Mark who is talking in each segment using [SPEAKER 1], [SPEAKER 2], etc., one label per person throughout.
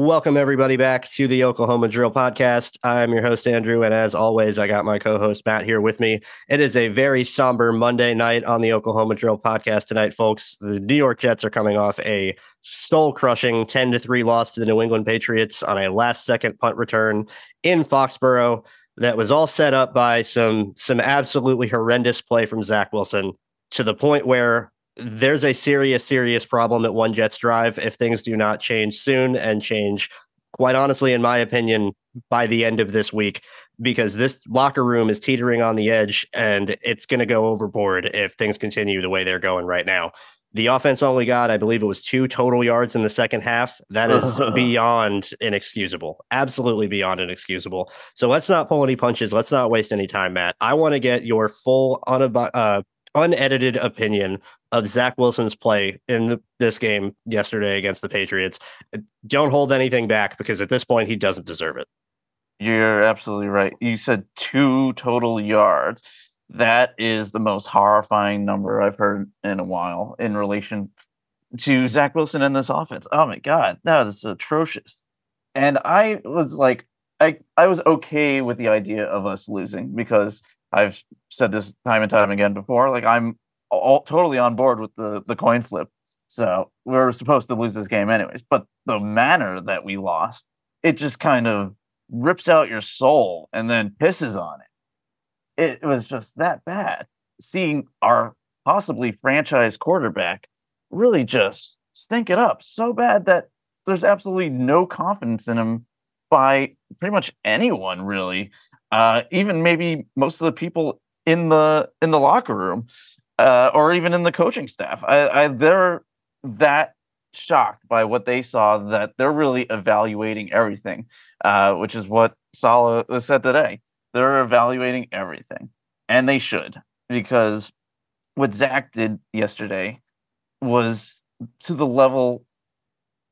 [SPEAKER 1] Welcome, everybody, back to the Oklahoma Drill Podcast. I'm your host, Andrew, and as always, I got my co host, Matt, here with me. It is a very somber Monday night on the Oklahoma Drill Podcast tonight, folks. The New York Jets are coming off a soul crushing 10 to 3 loss to the New England Patriots on a last second punt return in Foxborough that was all set up by some, some absolutely horrendous play from Zach Wilson to the point where there's a serious, serious problem at One Jets Drive if things do not change soon and change, quite honestly, in my opinion, by the end of this week, because this locker room is teetering on the edge and it's going to go overboard if things continue the way they're going right now. The offense only got, I believe it was two total yards in the second half. That is beyond inexcusable. Absolutely beyond inexcusable. So let's not pull any punches. Let's not waste any time, Matt. I want to get your full, unab- uh, unedited opinion of Zach Wilson's play in the, this game yesterday against the Patriots. Don't hold anything back because at this point he doesn't deserve it.
[SPEAKER 2] You're absolutely right. You said two total yards. That is the most horrifying number I've heard in a while in relation to Zach Wilson and this offense. Oh my god, that is atrocious. And I was like, I I was okay with the idea of us losing because I've said this time and time again before. Like I'm all totally on board with the the coin flip. So we are supposed to lose this game anyways. But the manner that we lost, it just kind of rips out your soul and then pisses on it. It was just that bad. Seeing our possibly franchise quarterback really just stink it up so bad that there's absolutely no confidence in him by pretty much anyone really uh, even maybe most of the people in the in the locker room uh, or even in the coaching staff. I, I, they're that shocked by what they saw that they're really evaluating everything, uh, which is what Saleh said today. They're evaluating everything, and they should because what Zach did yesterday was to the level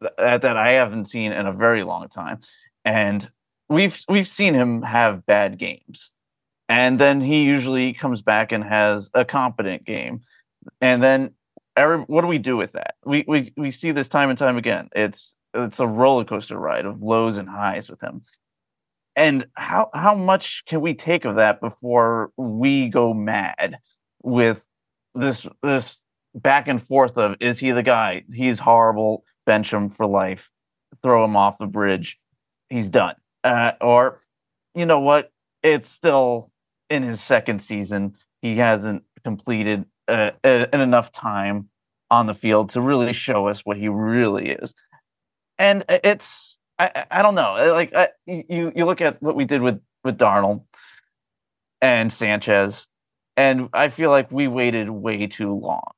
[SPEAKER 2] that, that I haven't seen in a very long time, and we've we've seen him have bad games. And then he usually comes back and has a competent game. And then every, what do we do with that? We, we we see this time and time again. It's it's a roller coaster ride of lows and highs with him. And how how much can we take of that before we go mad with this this back and forth of is he the guy? He's horrible. Bench him for life. Throw him off the bridge. He's done uh, or you know what it's still in his second season, he hasn't completed uh, in enough time on the field to really show us what he really is. And it's I, I don't know like I, you you look at what we did with with Darnold and Sanchez, and I feel like we waited way too long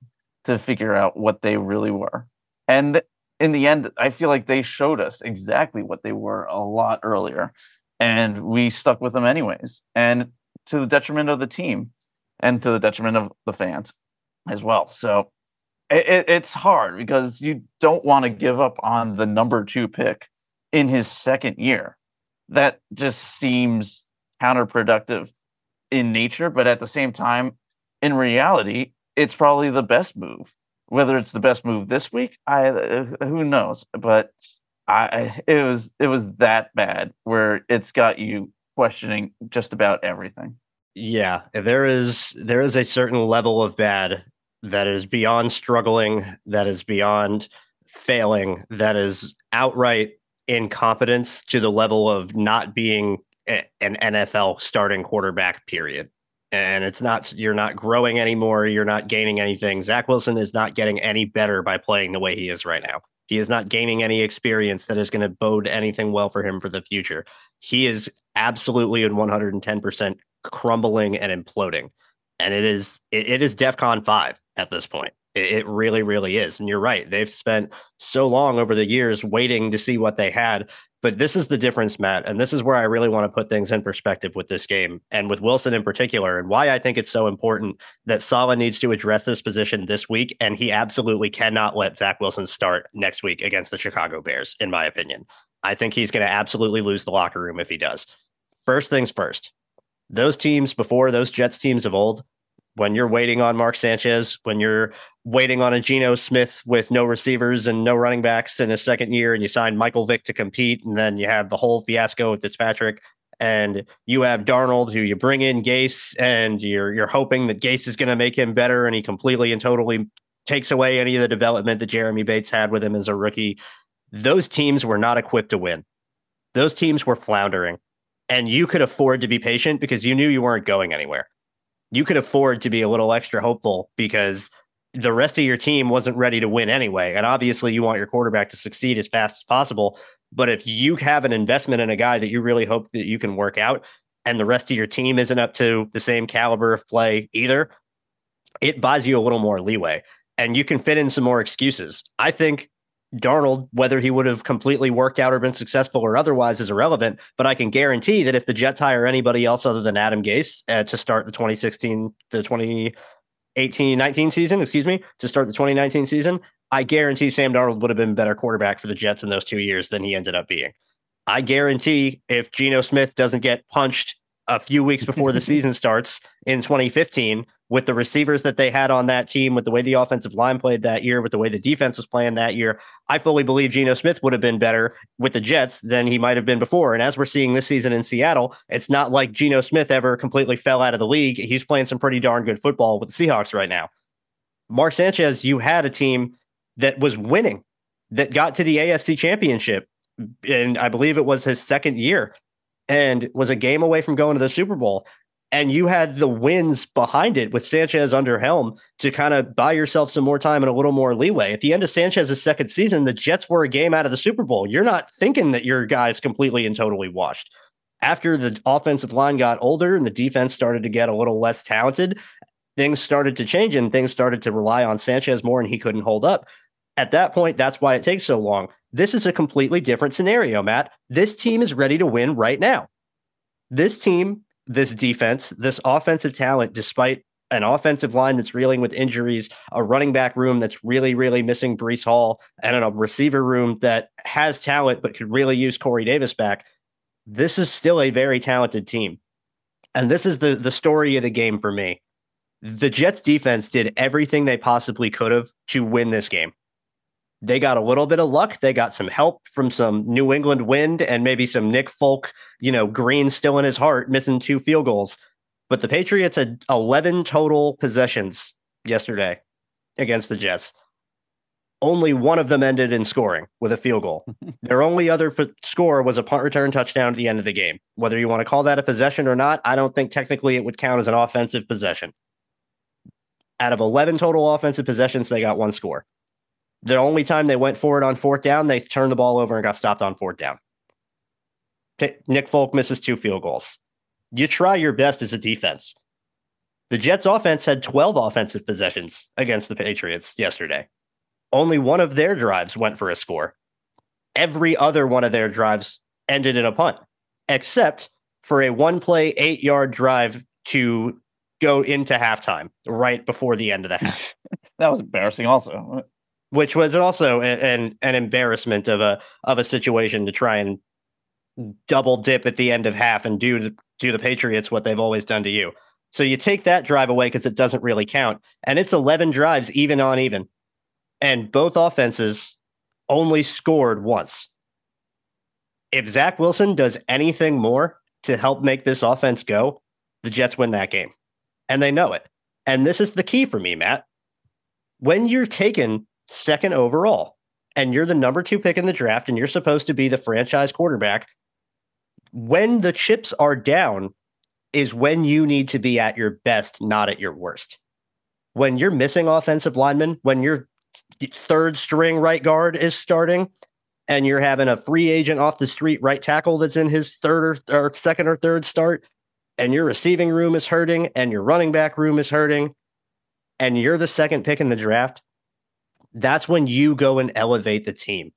[SPEAKER 2] to figure out what they really were. And in the end, I feel like they showed us exactly what they were a lot earlier, and we stuck with them anyways. And to the detriment of the team. and to the detriment of the fans as well. So it, it's hard because you don't want to give up on the number two pick in his second year. That just seems counterproductive in nature, but at the same time, in reality, it's probably the best move. Whether it's the best move this week, I uh, who knows. But I it was it was that bad where it's got you questioning just about everything.
[SPEAKER 1] Yeah, there is there is a certain level of bad that is beyond struggling, that is beyond failing, that is outright incompetence to the level of not being a, an NFL starting quarterback, period. And it's not, you're not growing anymore. You're not gaining anything. Zach Wilson is not getting any better by playing the way he is right now. He is not gaining any experience that is going to bode anything well for him for the future. He is absolutely and 110% crumbling and imploding. And it is, it, it is DEFCON 5 at this point. It, really, really is. And you're right. They've spent so long over the years waiting to see what they had. But this is the difference, Matt. And this is where I really want to put things in perspective with this game and with Wilson in particular, and why I think it's so important that Saleh needs to address this position this week. And he absolutely cannot let Zach Wilson start next week against the Chicago Bears, in my opinion. I think he's going to absolutely lose the locker room if he does. First things first, those teams before those Jets teams of old, when you're waiting on Mark Sanchez, when you're waiting on a Geno Smith with no receivers and no running backs in his second year, and you sign Michael Vick to compete, and then you have the whole fiasco with Fitzpatrick, and you have Darnold, who you bring in Gase, and you're you're hoping that Gase is going to make him better, and he completely and totally takes away any of the development that Jeremy Bates had with him as a rookie. Those teams were not equipped to win. Those teams were floundering, and you could afford to be patient because you knew you weren't going anywhere you could afford to be a little extra hopeful because the rest of your team wasn't ready to win anyway. And obviously, you want your quarterback to succeed as fast as possible. But if you have an investment in a guy that you really hope that you can work out, and the rest of your team isn't up to the same caliber of play either, it buys you a little more leeway and you can fit in some more excuses. I think Darnold, whether he would have completely worked out or been successful or otherwise, is irrelevant. But I can guarantee that if the Jets hire anybody else other than Adam Gase uh, to start the 2016 the 2018 19 season, excuse me, to start the 2019 season, I guarantee Sam Darnold would have been better quarterback for the Jets in those two years than he ended up being. I guarantee if Geno Smith doesn't get punched a few weeks before the season starts in 2015, with the receivers that they had on that team, with the way the offensive line played that year, with the way the defense was playing that year, I fully believe Geno Smith would have been better with the Jets than he might have been before. And as we're seeing this season in Seattle, it's not like Geno Smith ever completely fell out of the league. He's playing some pretty darn good football with the Seahawks right now. Mark Sanchez, you had a team that was winning, that got to the AFC championship. And I believe it was his second year and was a game away from going to the Super Bowl and you had the wins behind it with Sanchez under helm to kind of buy yourself some more time and a little more leeway. At the end of Sanchez's second season, the Jets were a game out of the Super Bowl. You're not thinking that your guy's completely and totally washed. After the offensive line got older and the defense started to get a little less talented, things started to change and things started to rely on Sanchez more and he couldn't hold up. At that point, that's why it takes so long. This is a completely different scenario, Matt. This team is ready to win right now. This team this defense, this offensive talent, despite an offensive line that's reeling with injuries, a running back room that's really, really missing Breece Hall, and a receiver room that has talent but could really use Corey Davis back. This is still a very talented team. And this is the the story of the game for me. The Jets defense did everything they possibly could have to win this game they got a little bit of luck. They got some help from some New England wind and maybe some Nick Folk, you know, green still in his heart, missing two field goals. But the Patriots had 11 total possessions yesterday against the Jets. Only one of them ended in scoring with a field goal. Their only other p- score was a punt return touchdown at the end of the game. Whether you want to call that a possession or not, I don't think technically it would count as an offensive possession. Out of 11 total offensive possessions, they got one score. The only time they went for it on fourth down, they turned the ball over and got stopped on fourth down. Nick Folk misses two field goals. You try your best as a defense. The Jets offense had 12 offensive possessions against the Patriots yesterday. Only one of their drives went for a score. Every other one of their drives ended in a punt, except for a one play, eight yard drive to go into halftime right before the end of the half.
[SPEAKER 2] that was embarrassing, also.
[SPEAKER 1] Which was also an an embarrassment of a of a situation to try and double dip at the end of half and do the, do the Patriots what they've always done to you. So you take that drive away because it doesn't really count, and it's eleven drives even on even, and both offenses only scored once. If Zach Wilson does anything more to help make this offense go, the Jets win that game and they know it. And this is the key for me, Matt. When you're taken second overall and you're the number two pick in the draft and you're supposed to be the franchise quarterback, when the chips are down is when you need to be at your best, not at your worst. When you're missing offensive linemen, when your third string right guard is starting, and you're having a free agent off the street right tackle that's in his third or, or second or third start, and your receiving room is hurting and your running back room is hurting and you're the second pick in the draft, that's when you go and elevate the team.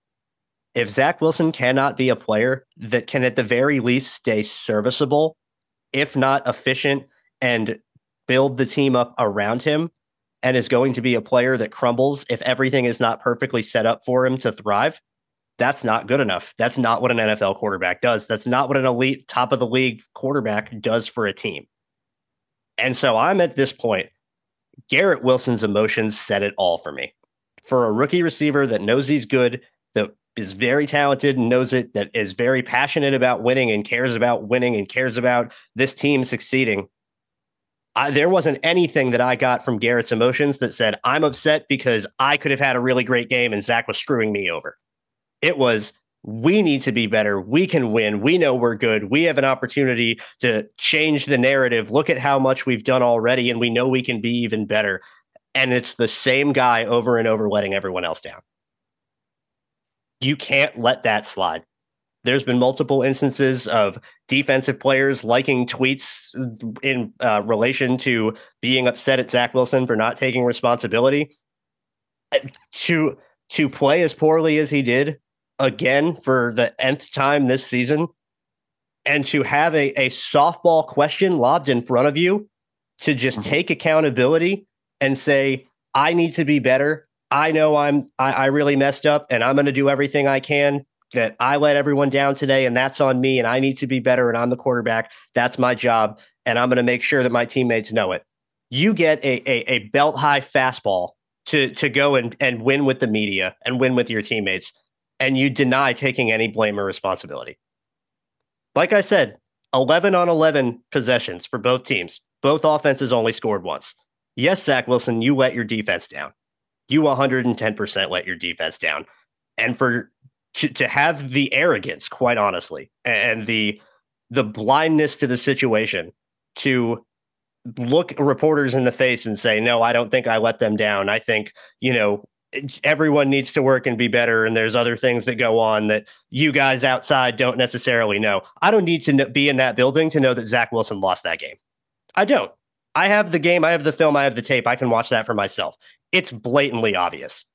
[SPEAKER 1] If Zach Wilson cannot be a player that can, at the very least, stay serviceable, if not efficient, and build the team up around him, and is going to be a player that crumbles if everything is not perfectly set up for him to thrive, that's not good enough. That's not what an NFL quarterback does. That's not what an elite top of the league quarterback does for a team. And so I'm at this point. Garrett Wilson's emotions said it all for me. For a rookie receiver that knows he's good, that is very talented and knows it, that is very passionate about winning and cares about winning and cares about this team succeeding. I, there wasn't anything that I got from Garrett's emotions that said, I'm upset because I could have had a really great game and Zach was screwing me over. It was we need to be better. We can win. We know we're good. We have an opportunity to change the narrative. Look at how much we've done already, and we know we can be even better. And it's the same guy over and over letting everyone else down. You can't let that slide. There's been multiple instances of defensive players liking tweets in uh, relation to being upset at Zach Wilson for not taking responsibility. To to play as poorly as he did again for the nth time this season and to have a, a softball question lobbed in front of you to just mm-hmm. take accountability and say, I need to be better. I know I'm I, I really messed up and I'm gonna do everything I can that I let everyone down today and that's on me and I need to be better and I'm the quarterback. That's my job. And I'm gonna make sure that my teammates know it. You get a a, a belt high fastball to to go and, and win with the media and win with your teammates and you deny taking any blame or responsibility. Like I said, 11 on 11 possessions for both teams. Both offenses only scored once. Yes, Zach Wilson, you let your defense down. You 110% let your defense down. And for to, to have the arrogance, quite honestly, and the the blindness to the situation to look reporters in the face and say, no, I don't think I let them down. I think, you know, everyone needs to work and be better and there's other things that go on that you guys outside don't necessarily know i don't need to be in that building to know that zach wilson lost that game i don't i have the game i have the film i have the tape i can watch that for myself it's blatantly obvious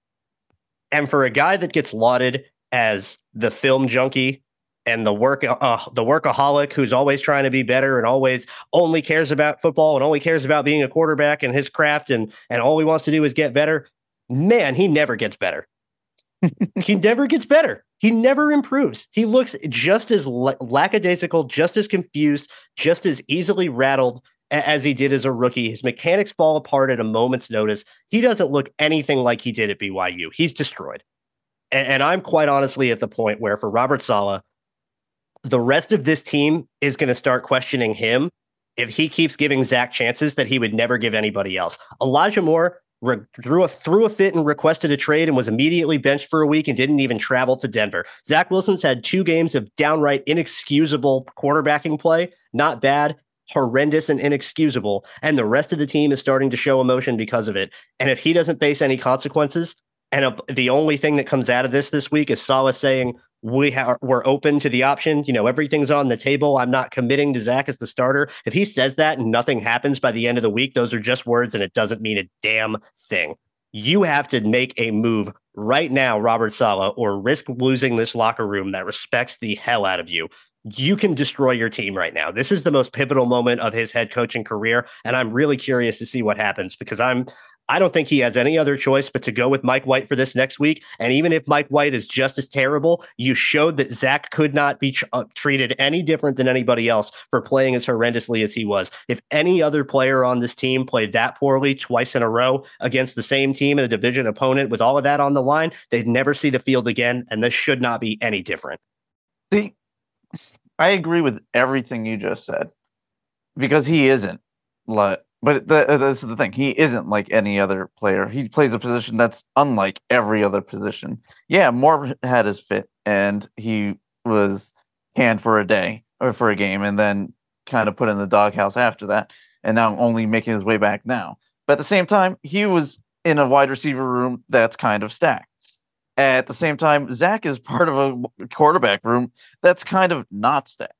[SPEAKER 1] and for a guy that gets lauded as the film junkie and the work uh, the workaholic who's always trying to be better and always only cares about football and only cares about being a quarterback and his craft and and all he wants to do is get better man, he never gets better. he never gets better. He never improves. He looks just as lackadaisical, just as confused, just as easily rattled as he did as a rookie. His mechanics fall apart at a moment's notice. He doesn't look anything like he did at BYU. He's destroyed. And, and I'm quite honestly at the point where for Robert Saleh, the rest of this team is going to start questioning him if he keeps giving Zach chances that he would never give anybody else. Elijah Moore re- threw a threw a fit and requested a trade and was immediately benched for a week and didn't even travel to Denver. Zach Wilson's had two games of downright inexcusable quarterbacking play. Not bad, horrendous and inexcusable. And the rest of the team is starting to show emotion because of it. And if he doesn't face any consequences, and the only thing that comes out of this this week is Saleh saying, we have we're open to the option. You know, everything's on the table. I'm not committing to Zach as the starter. If he says that and nothing happens by the end of the week, those are just words and it doesn't mean a damn thing. You have to make a move right now, Robert Saleh, or risk losing this locker room that respects the hell out of you. You can destroy your team right now. This is the most pivotal moment of his head coaching career. And I'm really curious to see what happens because I'm I don't think he has any other choice but to go with Mike White for this next week. And even if Mike White is just as terrible, you showed that Zach could not be uh, treated any different than anybody else for playing as horrendously as he was. If any other player on this team played that poorly twice in a row against the same team and a division opponent with all of that on the line, they'd never see the field again. And this should not be any different.
[SPEAKER 2] See, I agree with everything you just said because he isn't. Like, but the, uh, this is the thing. He isn't like any other player. He plays a position that's unlike every other position. Yeah, Moore had his fit and he was canned for a day or for a game and then kind of put in the doghouse after that. And now only making his way back now. But at the same time, he was in a wide receiver room that's kind of stacked. At the same time, Zach is part of a quarterback room that's kind of not stacked.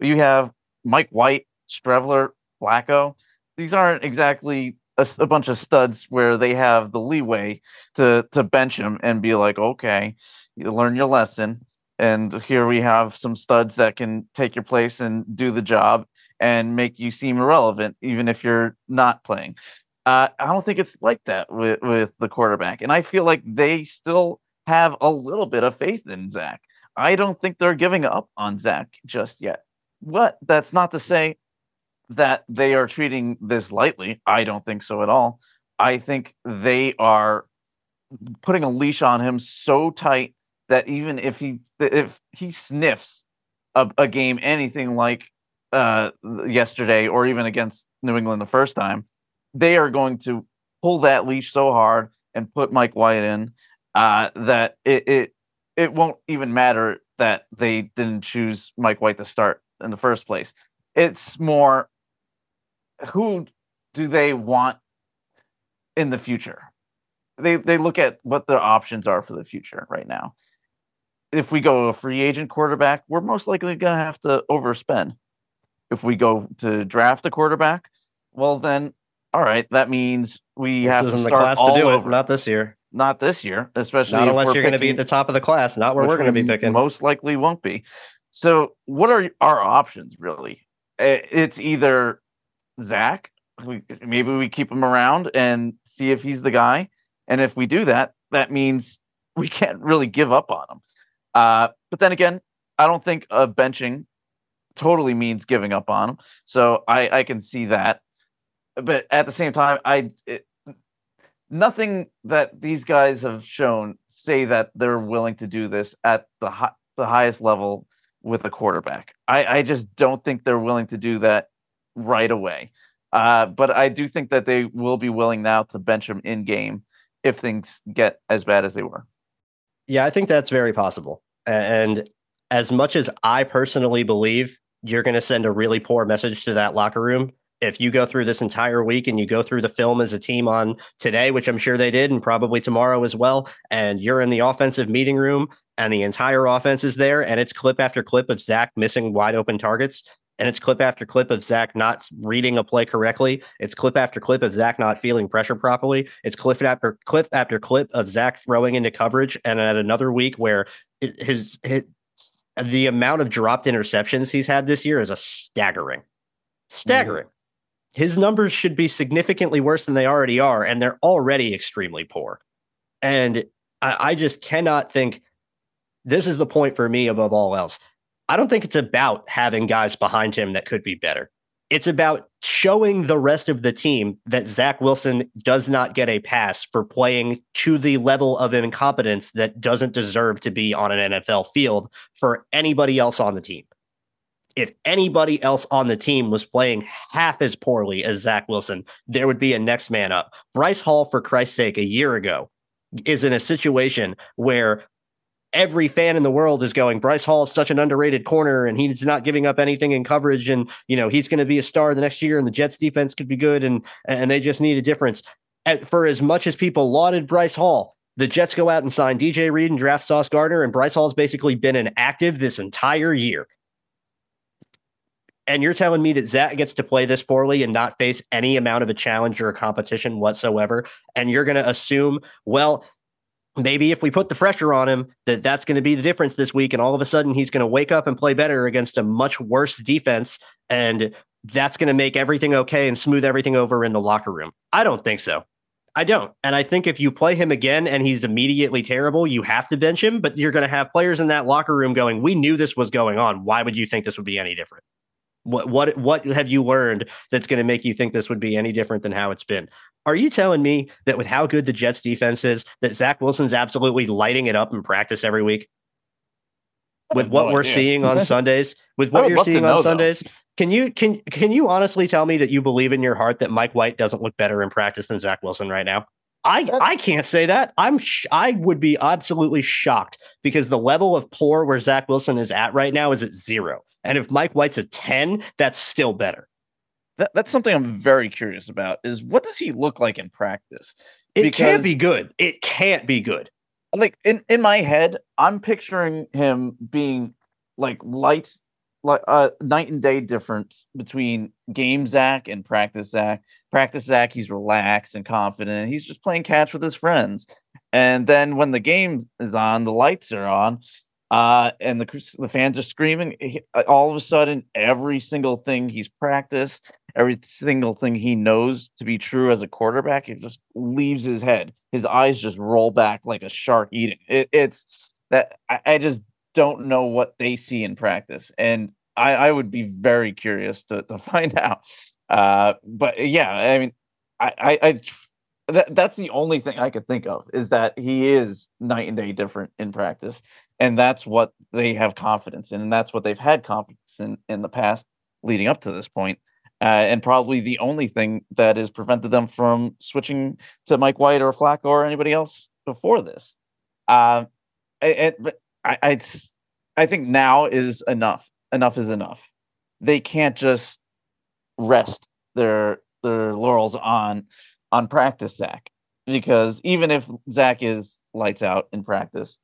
[SPEAKER 2] You have Mike White, Streveler, Flacco these aren't exactly a, a, bunch of studs where they have the leeway to to bench him and be like, okay, you learn your lesson. And here we have some studs that can take your place and do the job and make you seem irrelevant, even if you're not playing. Uh, I don't think it's like that with, with the quarterback. And I feel like they still have a little bit of faith in Zach. I don't think they're giving up on Zach just yet. But that's not to say that they are treating this lightly. I don't think so at all. I think they are putting a leash on him so tight that even if he if he sniffs a, a game anything like uh, yesterday or even against New England the first time, they are going to pull that leash so hard and put Mike White in uh, that it, it it won't even matter that they didn't choose Mike White to start in the first place. It's more who do they want in the future? They they look at what their options are for the future right now. If we go a free agent quarterback, we're most likely going to have to overspend. If we go to draft a quarterback, well then, all right, that means we
[SPEAKER 1] this
[SPEAKER 2] have
[SPEAKER 1] isn't
[SPEAKER 2] to
[SPEAKER 1] the
[SPEAKER 2] start
[SPEAKER 1] class
[SPEAKER 2] all
[SPEAKER 1] to do
[SPEAKER 2] over.
[SPEAKER 1] it. Not this year.
[SPEAKER 2] Not this year, especially
[SPEAKER 1] Not unless you're going to be at the top of the class. Not where we're going to be picking.
[SPEAKER 2] Most likely won't be. So, what are our options really? It's either Zach. Maybe we keep him around and see if he's the guy. And if we do that, that means we can't really give up on him. Uh, but then again, I don't think a benching totally means giving up on him. So I, I can see that. But at the same time, I it, nothing that these guys have shown say that they're willing to do this at the hi- the highest level with a quarterback. I, I just don't think they're willing to do that right away. Uh, but I do think that they will be willing now to bench him in game if things get as bad as they were.
[SPEAKER 1] Yeah, I think that's very possible. And as much as I personally believe you're going to send a really poor message to that locker room, if you go through this entire week and you go through the film as a team on today, which I'm sure they did, and probably tomorrow as well, and you're in the offensive meeting room and the entire offense is there, and it's clip after clip of Zach missing wide open targets, and it's clip after clip of Zach not reading a play correctly. It's clip after clip of Zach not feeling pressure properly. It's clip after clip after clip of Zach throwing into coverage. And at another week where his, the amount of dropped interceptions he's had this year is a staggering, staggering. Mm-hmm. His numbers should be significantly worse than they already are, and they're already extremely poor. And I, I just cannot think this is the point for me above all else. I don't think it's about having guys behind him that could be better. It's about showing the rest of the team that Zach Wilson does not get a pass for playing to the level of incompetence that doesn't deserve to be on an NFL field for anybody else on the team. If anybody else on the team was playing half as poorly as Zach Wilson, there would be a next man up. Bryce Hall, for Christ's sake, a year ago, is in a situation where every fan in the world is going Bryce Hall is such an underrated corner and he's not giving up anything in coverage and you know he's going to be a star the next year and the Jets defense could be good and and they just need a difference. For as much as people lauded Bryce Hall, the Jets go out and sign DJ Reed and draft Sauce Gardner and Bryce Hall's basically been inactive this entire year. And you're telling me that Zach gets to play this poorly and not face any amount of a challenge or a competition whatsoever. And you're going to assume, well, maybe if we put the pressure on him, that that's going to be the difference this week. And all of a sudden, he's going to wake up and play better against a much worse defense. And that's going to make everything okay and smooth everything over in the locker room. I don't think so. I don't. And I think if you play him again and he's immediately terrible, you have to bench him. But you're going to have players in that locker room going, We knew this was going on. Why would you think this would be any different? What what what have you learned that's going to make you think this would be any different than how it's been? Are you telling me that with how good the Jets defense is, that Zach Wilson's absolutely lighting it up in practice every week? With what no we're idea. seeing on Sundays, with what you're seeing on Sundays, though. can you can can you honestly tell me that you believe in your heart that Mike White doesn't look better in practice than Zach Wilson right now? I I can't say that. I'm sh- I would be absolutely shocked because the level of poor where Zach Wilson is at right now is at zero. And if Mike White's a 10, that's still better.
[SPEAKER 2] That, that's something I'm very curious about is what does he look like in practice?
[SPEAKER 1] It because, can't be good. It can't be good.
[SPEAKER 2] Like in, in my head, I'm picturing him being like lights like a uh, night and day difference between game Zach and practice Zach. Practice Zach, he's relaxed and confident. He's just playing catch with his friends. And then when the game is on, the lights are on, uh, and the the fans are screaming. He, all of a sudden, every single thing he's practiced, every single thing he knows to be true as a quarterback, it just leaves his head. His eyes just roll back like a shark eating. It, it's that I, I, just don't know what they see in practice, and I, I would be very curious to to find out. Uh, but yeah, I mean, I, I, I that, that's the only thing I could think of is that he is night and day different in practice and that's what they have confidence in, and that's what they've had confidence in in the past leading up to this point. Uh, and probably the only thing that has prevented them from switching to Mike White or Flacco or anybody else before this. Uh, it, but I, I, I think now is enough. Enough is enough. They can't just rest their their laurels on on practice Zach because even if Zach is lights out in practice,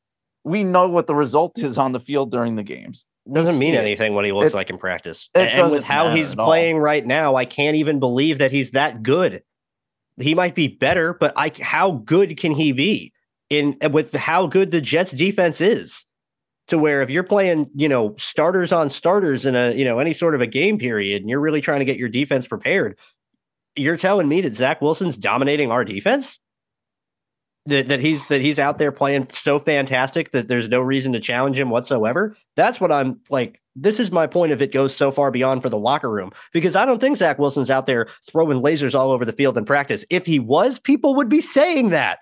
[SPEAKER 2] we know what the result mm. is on the field during the games.
[SPEAKER 1] Doesn't mean anything what he looks it, like in practice. And with how he's playing right now, I can't even believe that he's that good. He might be better, but I how good can he be in uh, with how good the Jets defense is? To where if you're playing, you know, starters on starters in a, you know, any sort of a game period and you're really trying to get your defense prepared, you're telling me that Zach Wilson's dominating our defense? That, that he's that he's out there playing so fantastic that there's no reason to challenge him whatsoever. That's what I'm like. This is my point of it goes so far beyond for the locker room because I don't think Zach Wilson's out there throwing lasers all over the field in practice. If he was, people would be saying that.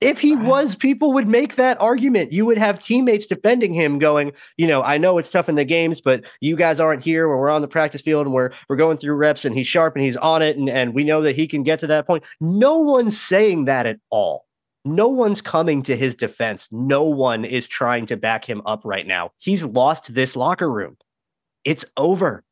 [SPEAKER 1] If he was, people would make that argument. You would have teammates defending him, going, you know, I know it's tough in the games, but you guys aren't here when we're on the practice field and we're we're going through reps and he's sharp and he's on it, and, and we know that he can get to that point. No one's saying that at all. No one's coming to his defense. No one is trying to back him up right now. He's lost this locker room. It's over.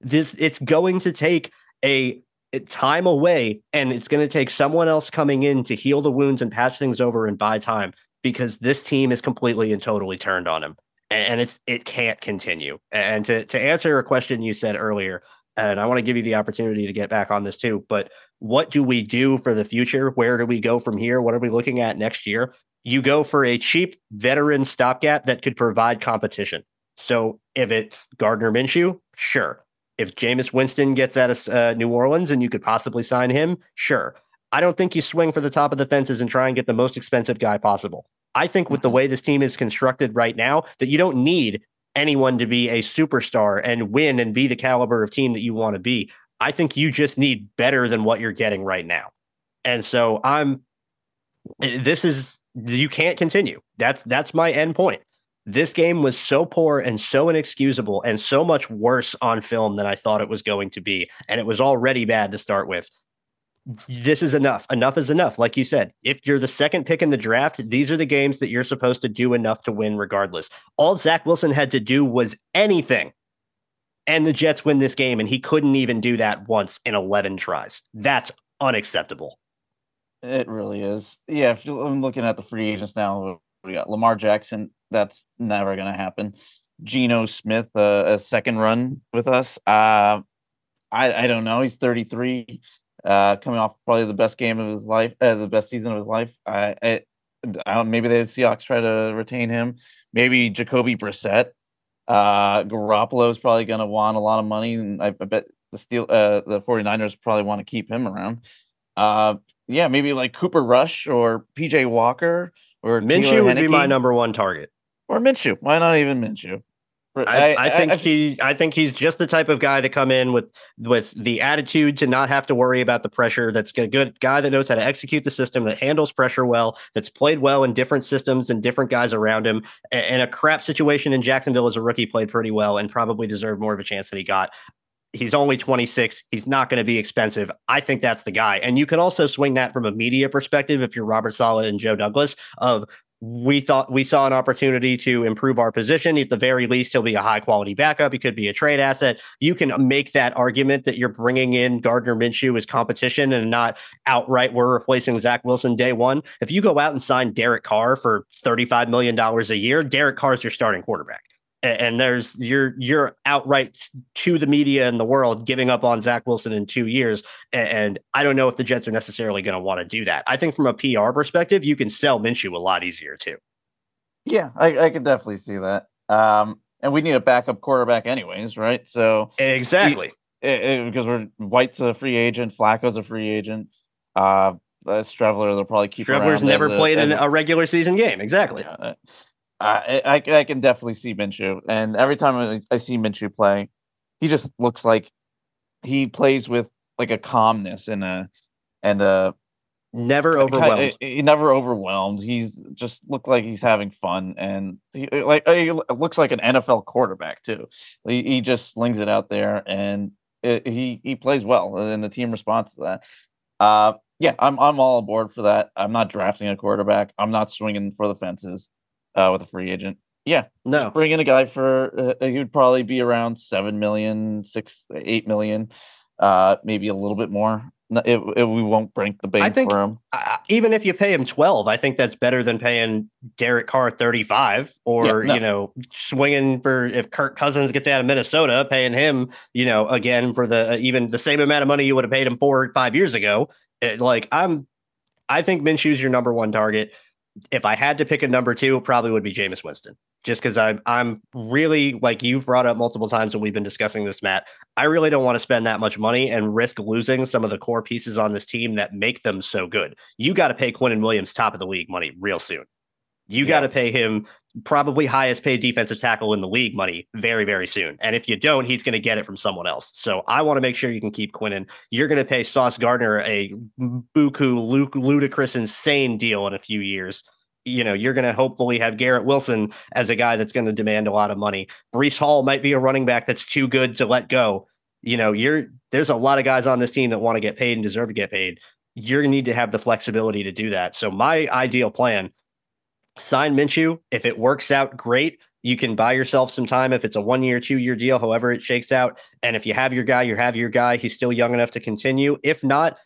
[SPEAKER 1] This it's going to take a time away and it's going to take someone else coming in to heal the wounds and patch things over and buy time because this team is completely and totally turned on him. And it's it can't continue. And to to answer a question you said earlier and I want to give you the opportunity to get back on this too but what do we do for the future? Where do we go from here? What are we looking at next year? You go for a cheap veteran stopgap that could provide competition. So if it's Gardner Minshew sure if Jameis Winston gets out of uh, New Orleans and you could possibly sign him, sure. I don't think you swing for the top of the fences and try and get the most expensive guy possible. I think with the mm-hmm. way this team is constructed right now, that you don't need anyone to be a superstar and win and be the caliber of team that you want to be. I think you just need better than what you're getting right now. And so I'm this is you can't continue. That's that's my end point this game was so poor and so inexcusable and so much worse on film than I thought it was going to be. And it was already bad to start with. This is enough. Enough is enough. Like you said, if you're the second pick in the draft, these are the games that you're supposed to do enough to win regardless. All Zach Wilson had to do was anything. And the Jets win this game. And he couldn't even do that once in 11 tries. That's unacceptable.
[SPEAKER 2] It really is. Yeah. If I'm looking at the free agents now, we got Lamar Jackson. That's never going to happen. Geno Smith, uh, a second run with us. Uh, I I don't know. He's 33, uh, coming off probably the best game of his life, uh, the best season of his life. I, I I don't. Maybe the Seahawks try to retain him. Maybe Jacoby Brissett. Uh, Garoppolo is probably going to want a lot of money, and I, I bet the steel uh the 49ers probably want to keep him around. Uh, yeah, maybe like Cooper Rush or PJ Walker or
[SPEAKER 1] Minshew would be my number one target.
[SPEAKER 2] Or Minshew. Why not even Minshew?
[SPEAKER 1] I, I, I, think I, he I think he's just the type of guy to come in with with the attitude to not have to worry about the pressure. That's a good guy that knows how to execute the system, that handles pressure well, that's played well in different systems and different guys around him. And a crap situation in Jacksonville as a rookie played pretty well and probably deserved more of a chance than he got. He's only 26. He's not going to be expensive. I think that's the guy. And you can also swing that from a media perspective if you're Robert Saleh and Joe Douglas of we thought we saw an opportunity to improve our position. At the very least, he'll be a high quality backup. He could be a trade asset. You can make that argument that you're bringing in Gardner Minshew as competition and not outright we're replacing Zach Wilson day one. If you go out and sign Derek Carr for $35 million a year, Derek Carr is your starting quarterback and there's you're you're outright to the media and the world giving up on Zach Wilson in two years. And I don't know if the Jets are necessarily going to want to do that. I think from a PR perspective, you can sell Minshew a lot easier too.
[SPEAKER 2] Yeah, I, I could definitely see that. Um, and we need a backup quarterback, anyways, right? So
[SPEAKER 1] exactly
[SPEAKER 2] he, it, it, because we're White's a free agent, Flacco's a free agent. Uh, Streveler, they'll probably keep.
[SPEAKER 1] Streveler's never played in a regular season game. Exactly.
[SPEAKER 2] Yeah, I, I, I can definitely see Minshew, and every time I, I see Minshew play, he just looks like he plays with like a calmness and a and a
[SPEAKER 1] never overwhelmed.
[SPEAKER 2] He, he never overwhelmed. He's just looked like he's having fun, and he like he looks like an NFL quarterback too. He, he just slings it out there, and it, he he plays well, and the team responds to that. Uh, yeah, I'm I'm all aboard for that. I'm not drafting a quarterback. I'm not swinging for the fences uh, with a free agent. Yeah,
[SPEAKER 1] no,
[SPEAKER 2] bring in a guy for uh, he would probably be around seven million, six, eight million, uh, maybe a little bit more. It, it, we won't break the bank I
[SPEAKER 1] think,
[SPEAKER 2] for him.
[SPEAKER 1] Uh, even if you pay him twelve, I think that's better than paying Derek Carr thirty five, or yeah, no. you know, swinging for if Kirk Cousins gets out of Minnesota, paying him, you know, again for the uh, even the same amount of money you would have paid him four or five years ago. It, like I'm, I think Minshew's your number one target if I had to pick a number two, probably would be Jameis Winston. Just because I'm I'm really like you've brought up multiple times when we've been discussing this, Matt. I really don't want to spend that much money and risk losing some of the core pieces on this team that make them so good. You got to pay Quinnen Williams top of the league money real soon. You yeah. got to pay him probably highest paid defensive tackle in the league money very, very soon. And if you don't, he's going to get it from someone else. So I want to make sure you can keep Quinnen. You're going to pay Sauce Gardner a buku, ludicrous, insane deal in a few years. You know, you're going to hopefully have Garrett Wilson as a guy that's going to demand a lot of money. Breece Hall might be a running back that's too good to let go. You know, you're there's a lot of guys on this team that want to get paid and deserve to get paid. You're going to need to have the flexibility to do that. So my ideal plan sign Minshew. If it works out, great. You can buy yourself some time if it's a one year, two year deal, however it shakes out. And if you have your guy, you have your guy. He's still young enough to continue. If not,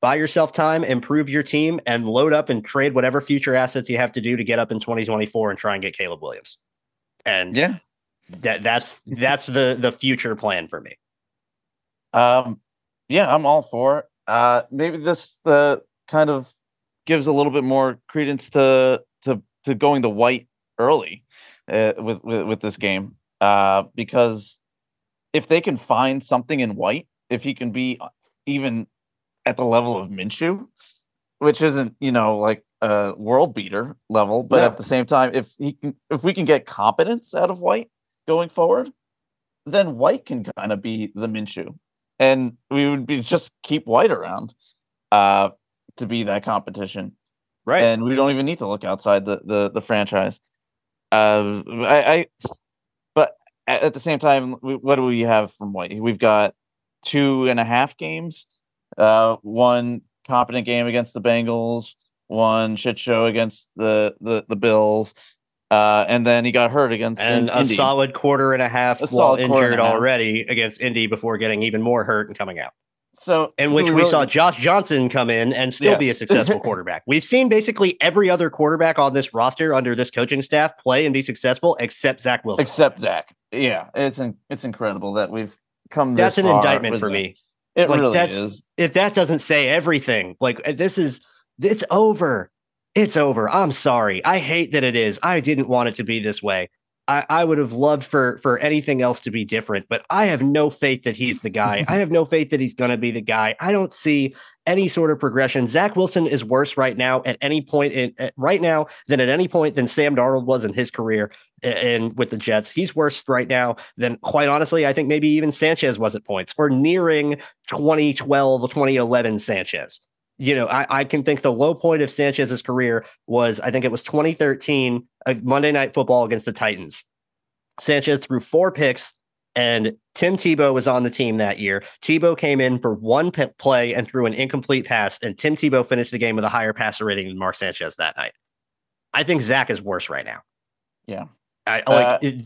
[SPEAKER 1] buy yourself time, improve your team, and load up and trade whatever future assets you have to do to get up in 2024 and try and get Caleb Williams. And
[SPEAKER 2] yeah,
[SPEAKER 1] that that's that's the the future plan for me.
[SPEAKER 2] Um, yeah, I'm all for it. Uh, maybe this uh, kind of gives a little bit more credence to to to going the white early uh, with, with with this game uh, because if they can find something in white, if he can be even at the level of Minshew, which isn't you know like a world beater level, but at the same time, if he can, if we can get competence out of White going forward, then White can kind of be the Minshew, and we would be just keep White around. Uh, to be that competition.
[SPEAKER 1] Right.
[SPEAKER 2] And we don't even need to look outside the the, the franchise. Uh, I, I, but at the same time, what do we have from White? We've got two and a half games, uh, one competent game against the Bengals, one shit show against the the, the Bills, uh, and then he got hurt against
[SPEAKER 1] and
[SPEAKER 2] Indy.
[SPEAKER 1] a solid quarter and a half a while injured already against Indy before getting even more hurt and coming out.
[SPEAKER 2] So,
[SPEAKER 1] in which we, really... saw Josh Johnson come in and still be a successful quarterback. We've seen basically every other quarterback on this roster under this coaching staff play and be successful except Zach Wilson.
[SPEAKER 2] Except Zach. Yeah, it's in, it's incredible that we've come.
[SPEAKER 1] That's an indictment for me.
[SPEAKER 2] It like, really is.
[SPEAKER 1] If that doesn't say everything, like uh, this is it's over. it's over. I'm sorry. I hate that it is. I didn't want it to be this way. I, I would have loved for for anything else to be different, but I have no faith that he's the guy. I have no faith that he's going to be the guy. I don't see any sort of progression. Zach Wilson is worse right now at any point in at, right now than at any point than Sam Darnold was in his career and with the Jets. He's worse right now than quite honestly, I think maybe even Sanchez was at points or nearing 2012, 2011 Sanchez you know, I, I, can think the low point of Sanchez's career was, I think it was 2013, a Monday Night Football against the Titans. Sanchez threw four picks, and Tim Tebow was on the team that year. Tebow came in for one play and threw an incomplete pass, and Tim Tebow finished the game with a higher passer rating than Mark Sanchez that night. I think Zach is worse right now.
[SPEAKER 2] Yeah,
[SPEAKER 1] I like uh, it,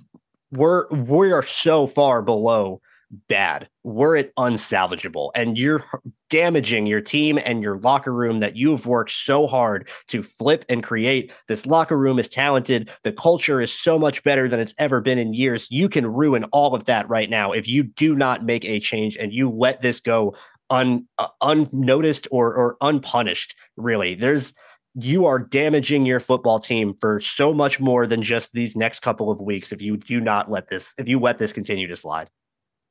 [SPEAKER 1] we're we are so far below bad. Were it unsalvageable, and you're damaging your team and your locker room that you've worked so hard to flip and create. This locker room is talented. The culture is so much better than it's ever been in years. You can ruin all of that right now if you do not make a change and you let this go un, uh, unnoticed or or unpunished. Really, there's you are damaging your football team for so much more than just these next couple of weeks if you do not let this if you let this continue to slide.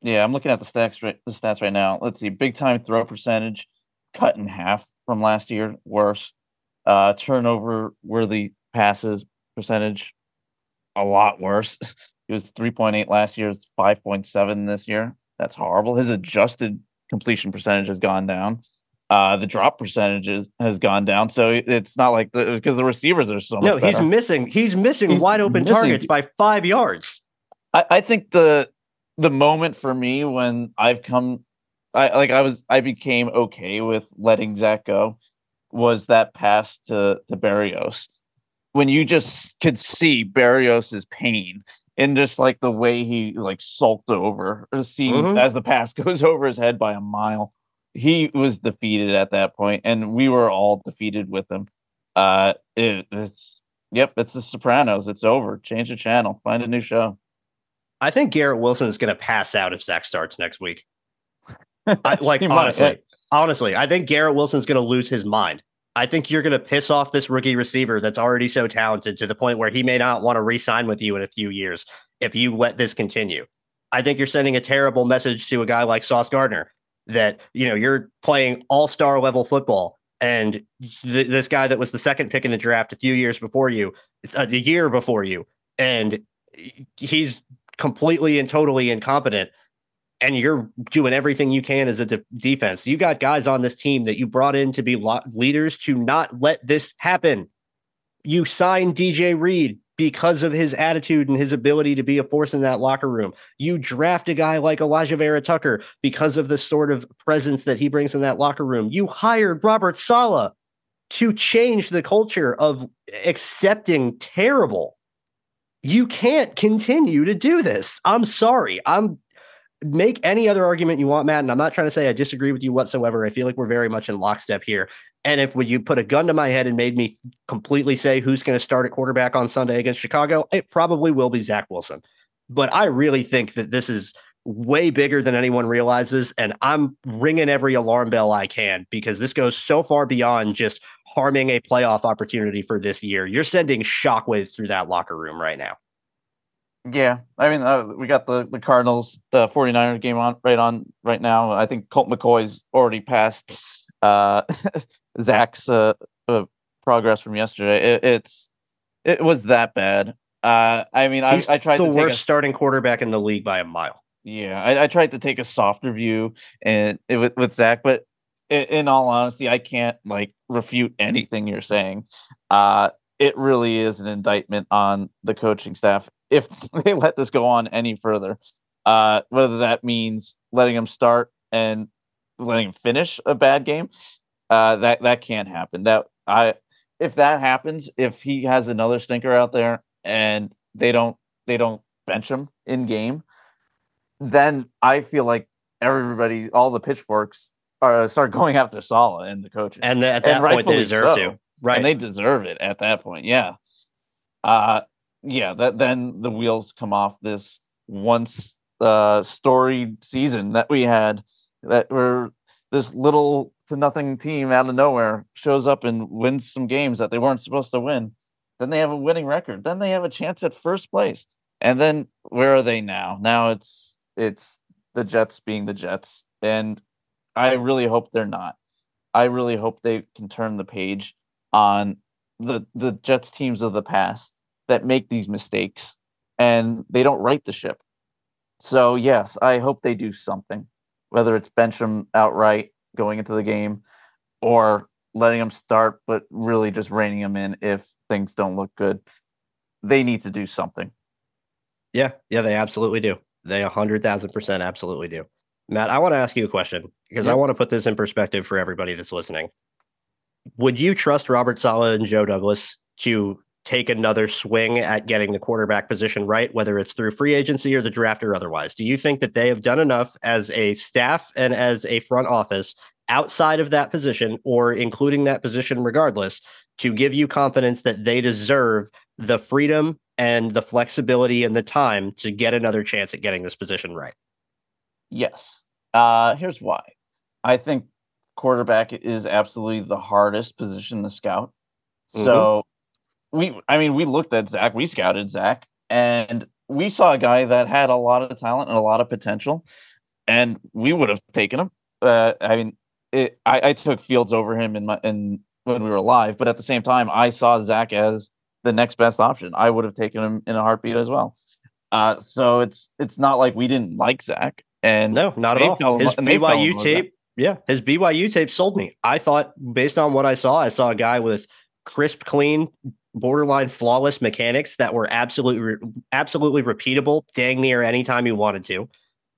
[SPEAKER 2] Yeah, I'm looking at the stats right the stats right now. Let's see, big time throw percentage cut in half from last year, worse. Uh, turnover worthy passes percentage a lot worse. It was 3.8 last year, it's 5.7 this year. That's horrible. His adjusted completion percentage has gone down. Uh, the drop percentage has gone down. So it's not like because the receivers are so
[SPEAKER 1] no. he's missing. He's missing he's wide open missing. targets by five yards.
[SPEAKER 2] I, I think the the moment for me when I've come, I like I was I became okay with letting Zach go was that pass to to Berrios when you just could see Berrios's pain and just like the way he like sulked over, see mm-hmm. as the pass goes over his head by a mile. He was defeated at that point, and we were all defeated with him. Uh, it, it's yep, it's the Sopranos. It's over. Change the channel. Find a new show.
[SPEAKER 1] I think Garrett Wilson is going to pass out if Zach starts next week. I, like honestly, honestly, I think Garrett Wilson's going to lose his mind. I think you're going to piss off this rookie receiver that's already so talented to the point where he may not want to re-sign with you in a few years if you let this continue. I think you're sending a terrible message to a guy like Sauce Gardner that you know you're playing all-star level football and th- this guy that was the second pick in the draft a few years before you, a year before you, and he's completely and totally incompetent and you're doing everything you can as a de- defense. You got guys on this team that you brought in to be lo- leaders to not let this happen. You signed DJ Reed because of his attitude and his ability to be a force in that locker room. You draft a guy like Elijah Vera-Tucker because of the sort of presence that he brings in that locker room. You hired Robert Saleh to change the culture of accepting terrible you can't continue to do this. I'm sorry. I'm make any other argument you want, Matt. And I'm not trying to say I disagree with you whatsoever. I feel like we're very much in lockstep here. And if you put a gun to my head and made me completely say who's going to start at quarterback on Sunday against Chicago, it probably will be Zach Wilson. But I really think that this is way bigger than anyone realizes. And I'm ringing every alarm bell I can because this goes so far beyond just harming a playoff opportunity for this year. You're sending shockwaves through that locker room right now.
[SPEAKER 2] Yeah, I mean, uh, we got the the Cardinals the 49ers game on right on right now. I think Colt McCoy's already passed uh, Zach's uh, uh, progress from yesterday. It, it's it was that bad. Uh, I mean, I, I tried
[SPEAKER 1] the worst a, starting quarterback in the league by a mile.
[SPEAKER 2] Yeah, I, I tried to take a softer view and it, with with Zach, but in, in, all honesty, I can't like refute anything you're saying. Uh, it really is an indictment on the coaching staff if they let this go on any further. Uh, whether that means letting him start and letting him finish a bad game, uh, that that can't happen. That I if that happens, if he has another stinker out there and they don't they don't bench him in game, then I feel like everybody, all the pitchforks, are start going after Saleh and the coaches.
[SPEAKER 1] And at that and point, they deserve so. to. Right.
[SPEAKER 2] And they deserve it at that point. Yeah. Uh, yeah. That then the wheels come off this once uh storied season that we had that were this little to nothing team out of nowhere shows up and wins some games that they weren't supposed to win. Then they have a winning record. Then they have a chance at first place. And then where are they now? Now it's it's the Jets being the Jets. And I really hope they're not. I really hope they can turn the page on the the Jets teams of the past that make these mistakes and they don't right the ship. So yes, I hope they do something, whether it's bench them outright going into the game, or letting them start, but really just reining them in if things don't look good. They need to do something.
[SPEAKER 1] Yeah, yeah, they absolutely do. They a hundred thousand percent absolutely do. Matt, I want to ask you a question because I want to put this in perspective for everybody that's listening. Would you trust Robert Saleh and Joe Douglas to take another swing at getting the quarterback position right, whether it's through free agency or the draft or otherwise? Do you think that they have done enough as a staff and as a front office outside of that position or including that position regardless to give you confidence that they deserve the freedom and the flexibility and the time to get another chance at getting this position right?
[SPEAKER 2] Yes. Uh, here's why. I think quarterback is absolutely the hardest position to scout. Mm-hmm. So we, I mean, we looked at Zach, we scouted Zach, and we saw a guy that had a lot of talent and a lot of potential, and we would have taken him. Uh, I mean, it, I, I took Fields over him in my in when we were live, but at the same time, I saw Zach as the next best option. I would have taken him in a heartbeat as well. Uh, so it's it's not like we didn't like Zach. And
[SPEAKER 1] no, not at all. His BYU tape, yeah, his BYU tape sold me. I thought, based on what I saw, I saw a guy with crisp, clean, borderline flawless mechanics that were absolutely, absolutely repeatable, dang near anytime you wanted to.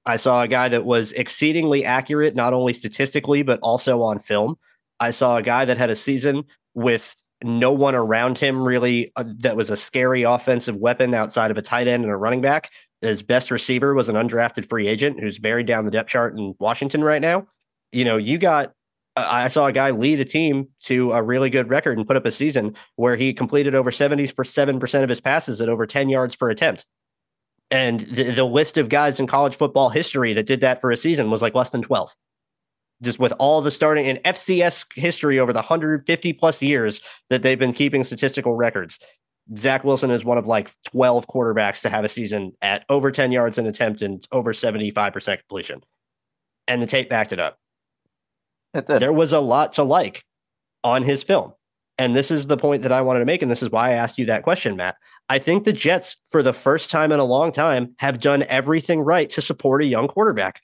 [SPEAKER 1] I saw a guy that was exceedingly accurate, not only statistically but also on film. I saw a guy that had a season with no one around him really uh, that was a scary offensive weapon outside of a tight end and a running back. His best receiver was an undrafted free agent who's buried down the depth chart in Washington right now. You know, you got I saw a guy lead a team to a really good record and put up a season where he completed over 77% of his passes at over 10 yards per attempt. And the, the, list of guys in college football history that did that for a season was like less than 12. Just with all the starting in FCS history over the 150 plus years that they've been keeping statistical records, Zach Wilson is one of like 12 quarterbacks to have a season at over 10 yards an attempt and over 75% completion. And the tape backed it up. It there was a lot to like on his film. And this is the point that I wanted to make. And this is why I asked you that question, Matt. I think the Jets, for the first time in a long time, have done everything right to support a young quarterback.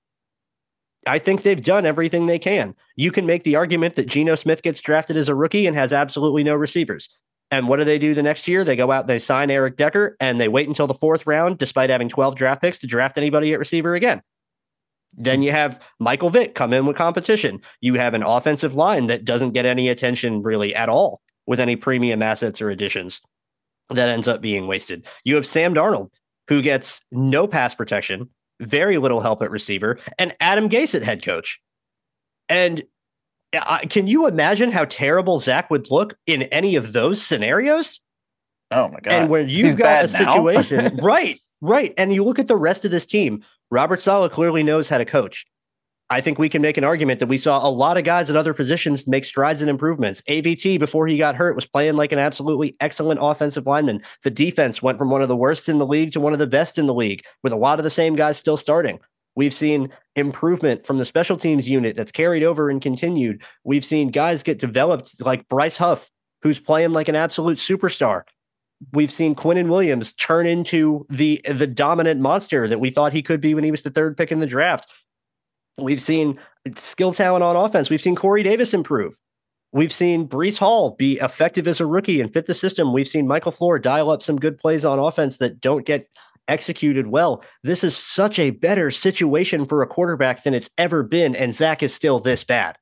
[SPEAKER 1] I think they've done everything they can. You can make the argument that Geno Smith gets drafted as a rookie and has absolutely no receivers. And what do they do the next year? They go out, they sign Eric Decker, and they wait until the fourth round, despite having 12 draft picks, to draft anybody at receiver again. Then you have Michael Vick come in with competition. You have an offensive line that doesn't get any attention really at all with any premium assets or additions that ends up being wasted. You have Sam Darnold, who gets no pass protection, very little help at receiver, and Adam Gase at head coach. And uh, can you imagine how terrible Zach would look in any of those scenarios?
[SPEAKER 2] Oh my god!
[SPEAKER 1] And when you've He's got a situation, right, right, and you look at the rest of this team, Robert Saleh clearly knows how to coach. I think we can make an argument that we saw a lot of guys at other positions make strides and improvements. AVT, before he got hurt, was playing like an absolutely excellent offensive lineman. The defense went from one of the worst in the league to one of the best in the league, with a lot of the same guys still starting. We've seen improvement from the special teams unit that's carried over and continued. We've seen guys get developed like Bryce Huff, who's playing like an absolute superstar we've seen Quinnen Williams turn into the the dominant monster that we thought he could be when he was the third pick in the draft. We've seen skill talent on offense. We've seen Corey Davis improve. We've seen Breece Hall be effective as a rookie and fit the system. We've seen Mike LaFleur dial up some good plays on offense that don't get executed well. This is such a better situation for a quarterback than it's ever been, and Zach is still this bad.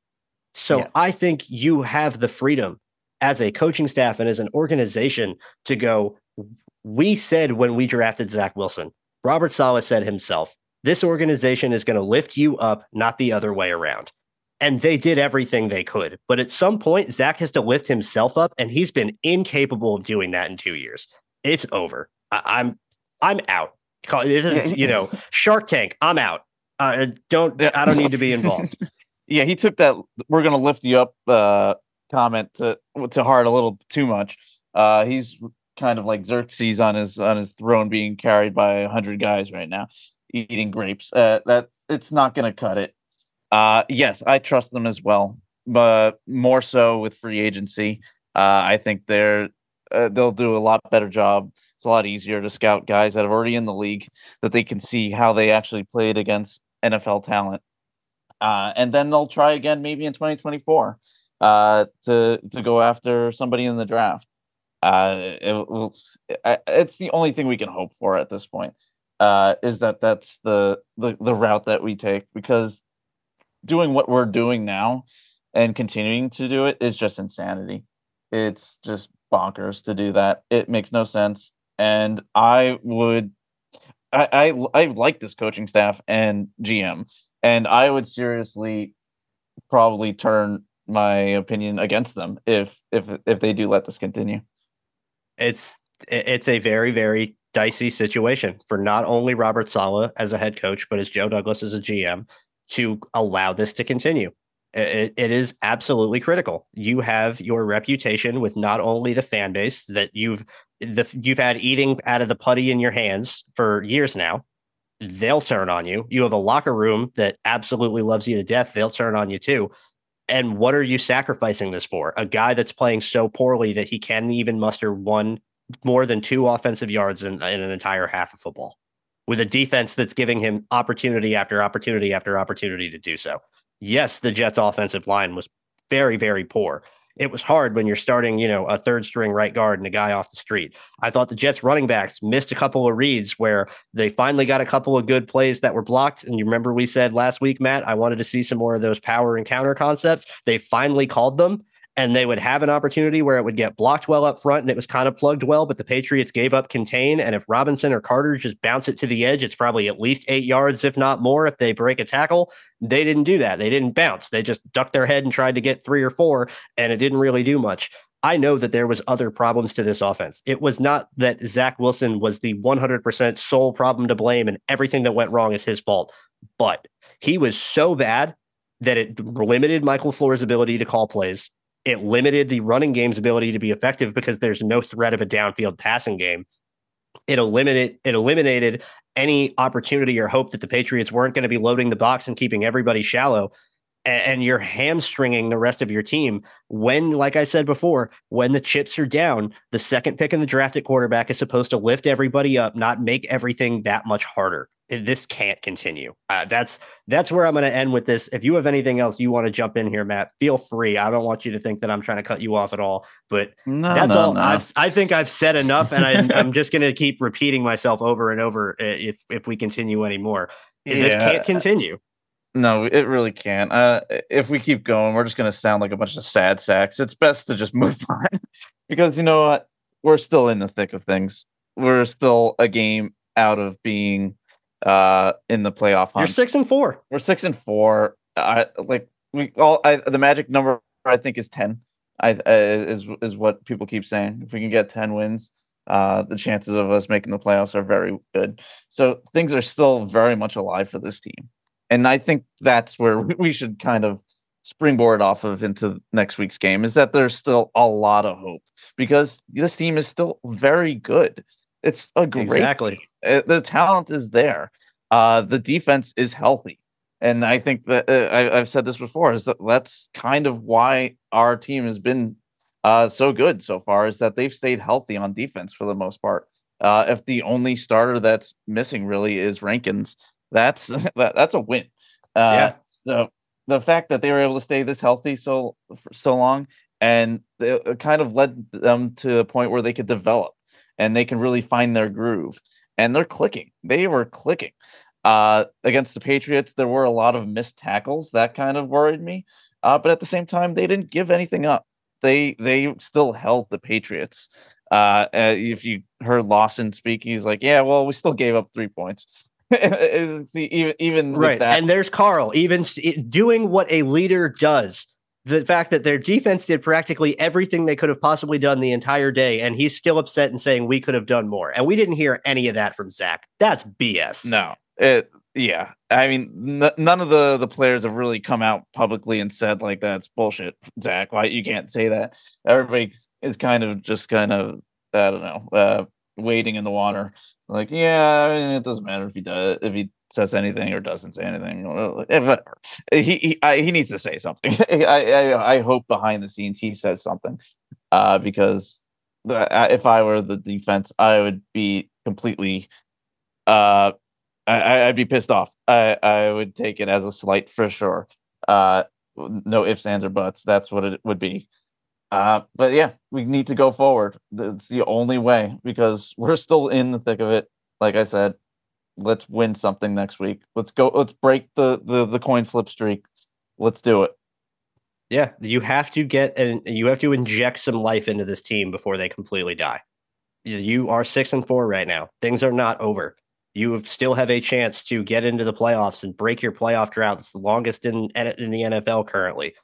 [SPEAKER 1] So yeah. I think you have the freedom as a coaching staff and as an organization to go, we said when we drafted Zach Wilson, Robert Saleh said himself, this organization is going to lift you up, not the other way around. And they did everything they could. But at some point, Zach has to lift himself up, and he's been incapable of doing that in two years. It's over. I- am I'm, out. you know, Shark Tank. I'm out. Uh, don't I don't need to be involved.
[SPEAKER 2] Yeah, he took that "we're going to lift you up" uh, comment to to heart a little too much. Uh, he's kind of like Xerxes on his on his throne, being carried by a hundred guys right now, eating grapes. Uh, that it's not going to cut it. Uh, yes, I trust them as well, but more so with free agency. Uh, I think they're uh, they'll do a lot better job. It's a lot easier to scout guys that are already in the league that they can see how they actually played against NFL talent, uh, and then they'll try again maybe in 2024 uh, to to go after somebody in the draft. Uh, it, it, it's the only thing we can hope for at this point. Uh, is that that's the, the the route that we take because doing what we're doing now and continuing to do it is just insanity. It's just bonkers to do that. It makes no sense. And I would I I, I like this coaching staff and GM. And I would seriously probably turn my opinion against them if if if they do let this continue.
[SPEAKER 1] It's it's a very very dicey situation for not only Robert Saleh as a head coach, but as Joe Douglas as a GM to allow this to continue. It, it is absolutely critical. You have your reputation with not only the fan base that you've the you've had eating out of the putty in your hands for years now. They'll turn on you. You have a locker room that absolutely loves you to death. They'll turn on you too. And what are you sacrificing this for? A guy that's playing so poorly that he can't even muster one more than two offensive yards in, in an entire half of football with a defense that's giving him opportunity after opportunity after opportunity to do so. Yes, the Jets' offensive line was very, very poor. It was hard when you're starting, you know, a third string right guard and a guy off the street. I thought the Jets running backs missed a couple of reads where they finally got a couple of good plays that were blocked. And you remember we said last week, Matt, I wanted to see some more of those power and counter concepts. They finally called them and they would have an opportunity where it would get blocked well up front and it was kind of plugged well, but the Patriots gave up contain. And if Robinson or Carter just bounce it to the edge, it's probably at least eight yards, if not more, if they break a tackle. They didn't do that. They didn't bounce. They just ducked their head and tried to get three or four, and it didn't really do much. I know that there was other problems to this offense. It was not that Zach Wilson was the 100% sole problem to blame and everything that went wrong is his fault, but he was so bad that it limited Michael LaFleur's ability to call plays it limited the running game's ability to be effective because there's no threat of a downfield passing game. It eliminated it eliminated any opportunity or hope that the Patriots weren't going to be loading the box and keeping everybody shallow. And you're hamstringing the rest of your team when, like I said before, when the chips are down, the second pick in the drafted quarterback is supposed to lift everybody up, not make everything that much harder this can't continue. Uh, that's that's where I'm going to end with this. If you have anything else you want to jump in here, Matt, feel free. I don't want you to think that I'm trying to cut you off at all, but no, that's no, all. No. I've, I think I've said enough, and I, am just going to keep repeating myself over and over uh, if if we continue anymore. Yeah. This can't continue.
[SPEAKER 2] No, it really can't. Uh, if we keep going, we're just going to sound like a bunch of sad sacks. It's best to just move on because you know what? We're still in the thick of things. We're still a game out of being uh in the playoff
[SPEAKER 1] hunt. You're six and four.
[SPEAKER 2] We're six and four. I like we all I, the magic number I think is ten. I uh, is is what people keep saying. If we can get ten wins, uh, the chances of us making the playoffs are very good. So things are still very much alive for this team, and I think that's where we should kind of springboard off of into next week's game. Is that there's still a lot of hope because this team is still very good. It's a great exactly. Uh, the talent is there. Uh, the defense is healthy, and I think that uh, I, have said this before is that that's kind of why our team has been uh, so good so far is that they've stayed healthy on defense for the most part. Uh, if the only starter that's missing really is Rankins, that's that, that's a win. Uh, yeah. So the fact that they were able to stay this healthy so so long and it kind of led them to a point where they could develop and they can really find their groove. And they're clicking. They were clicking. Uh, against the Patriots, there were a lot of missed tackles. That kind of worried me. Uh, but at the same time, they didn't give anything up. They they still held the Patriots. Uh, uh if you heard Lawson speak, he's like, "Yeah, well, we still gave up three points." See, even even
[SPEAKER 1] right, and there's Carl, even doing what a leader does the fact that their defense did practically everything they could have possibly done the entire day, and he's still upset and saying we could have done more. And we didn't hear any of that from Zach. That's BS.
[SPEAKER 2] No, it yeah, I mean, n- none of the the players have really come out publicly and said like that's bullshit, Zach. Why you can't say that? Everybody is kind of just kind of I don't know, uh, wading in the water. Like, yeah, it doesn't matter if he does if he says anything or doesn't say anything. Whatever. He he I, he needs to say something. I, I I hope behind the scenes he says something, uh, because the, if I were the defense, I would be completely uh I, I'd be pissed off. I, I would take it as a slight for sure. Uh, no ifs, ands, or buts. That's what it would be. Uh, but yeah, we need to go forward. It's the only way because we're still in the thick of it. Like I said, let's win something next week. Let's go. Let's break the the, the coin flip streak. Let's do it.
[SPEAKER 1] Yeah, you have to get and you have to inject some life into this team before they completely die. You are six and four right now. Things are not over you still have a chance to get into the playoffs and break your playoff drought. It's the longest in in the NFL currently.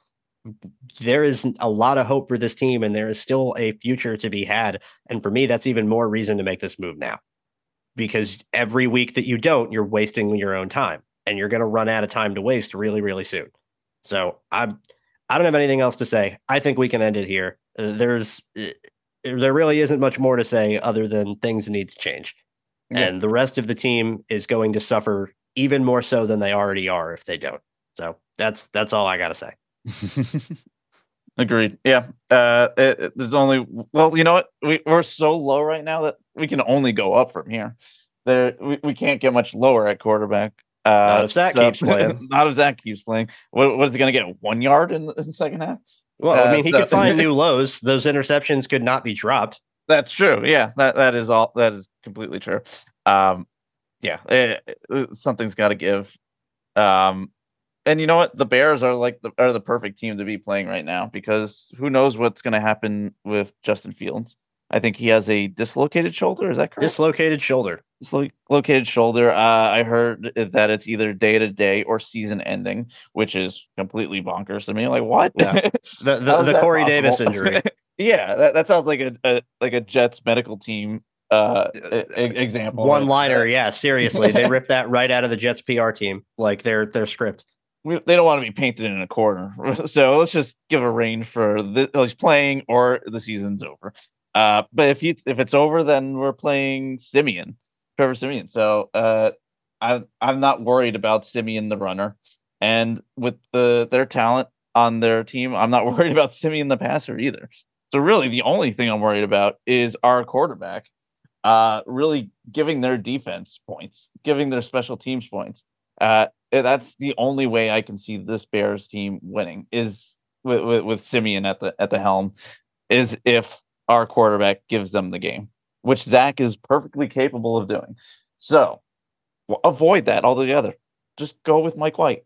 [SPEAKER 1] There is a lot of hope for this team, and there is still a future to be had. And for me, that's even more reason to make this move now, because every week that you don't, you're wasting your own time, and you're going to run out of time to waste really, really soon. So I'm. I don't have anything else to say. I think we can end it here. Uh, there's uh, there really isn't much more to say other than things need to change. Yeah. And the rest of the team is going to suffer even more so than they already are if they don't. So that's that's all I got to say.
[SPEAKER 2] Agreed. Yeah. Uh, it, it, there's only well, you know what? We we're so low right now that we can only go up from here. There, we, we can't get much lower at quarterback.
[SPEAKER 1] Uh, not if Zach so, keeps playing.
[SPEAKER 2] not if Zach keeps playing. What, what is he going to get? One yard in the, in the second half?
[SPEAKER 1] Well, uh, I mean, he so, could find new lows. Those interceptions could not be dropped.
[SPEAKER 2] That's true. Yeah, that that is all. That is completely true. Um, yeah, it, something's got to give. Um, and you know what? The Bears are like the are the perfect team to be playing right now because who knows what's going to happen with Justin Fields. I think he has a dislocated shoulder. Is that correct?
[SPEAKER 1] Dislocated shoulder.
[SPEAKER 2] Dislocated shoulder. Uh, I heard that it's either day to day or season ending, which is completely bonkers to me. Like what?
[SPEAKER 1] Yeah. The the, the Corey possible? Davis injury.
[SPEAKER 2] yeah, that, that sounds like a, a like a Jets medical team uh, example.
[SPEAKER 1] One liner, yeah. Seriously, they ripped that right out of the Jets PR team, like their their script.
[SPEAKER 2] We, they don't want to be painted in a corner, so let's just give a range for the he's playing or the season's over. Uh, but if he if it's over, then we're playing Siemian, Trevor Siemian. So uh, I I'm not worried about Siemian the runner, and with the their talent on their team, I'm not worried about Siemian the passer either. So really, the only thing I'm worried about is our quarterback uh, really giving their defense points, giving their special teams points. Uh, that's the only way I can see this Bears team winning is with, with, with Siemian at the at the helm, is if our quarterback gives them the game, which Zach is perfectly capable of doing. So avoid that altogether. Just go with Mike White.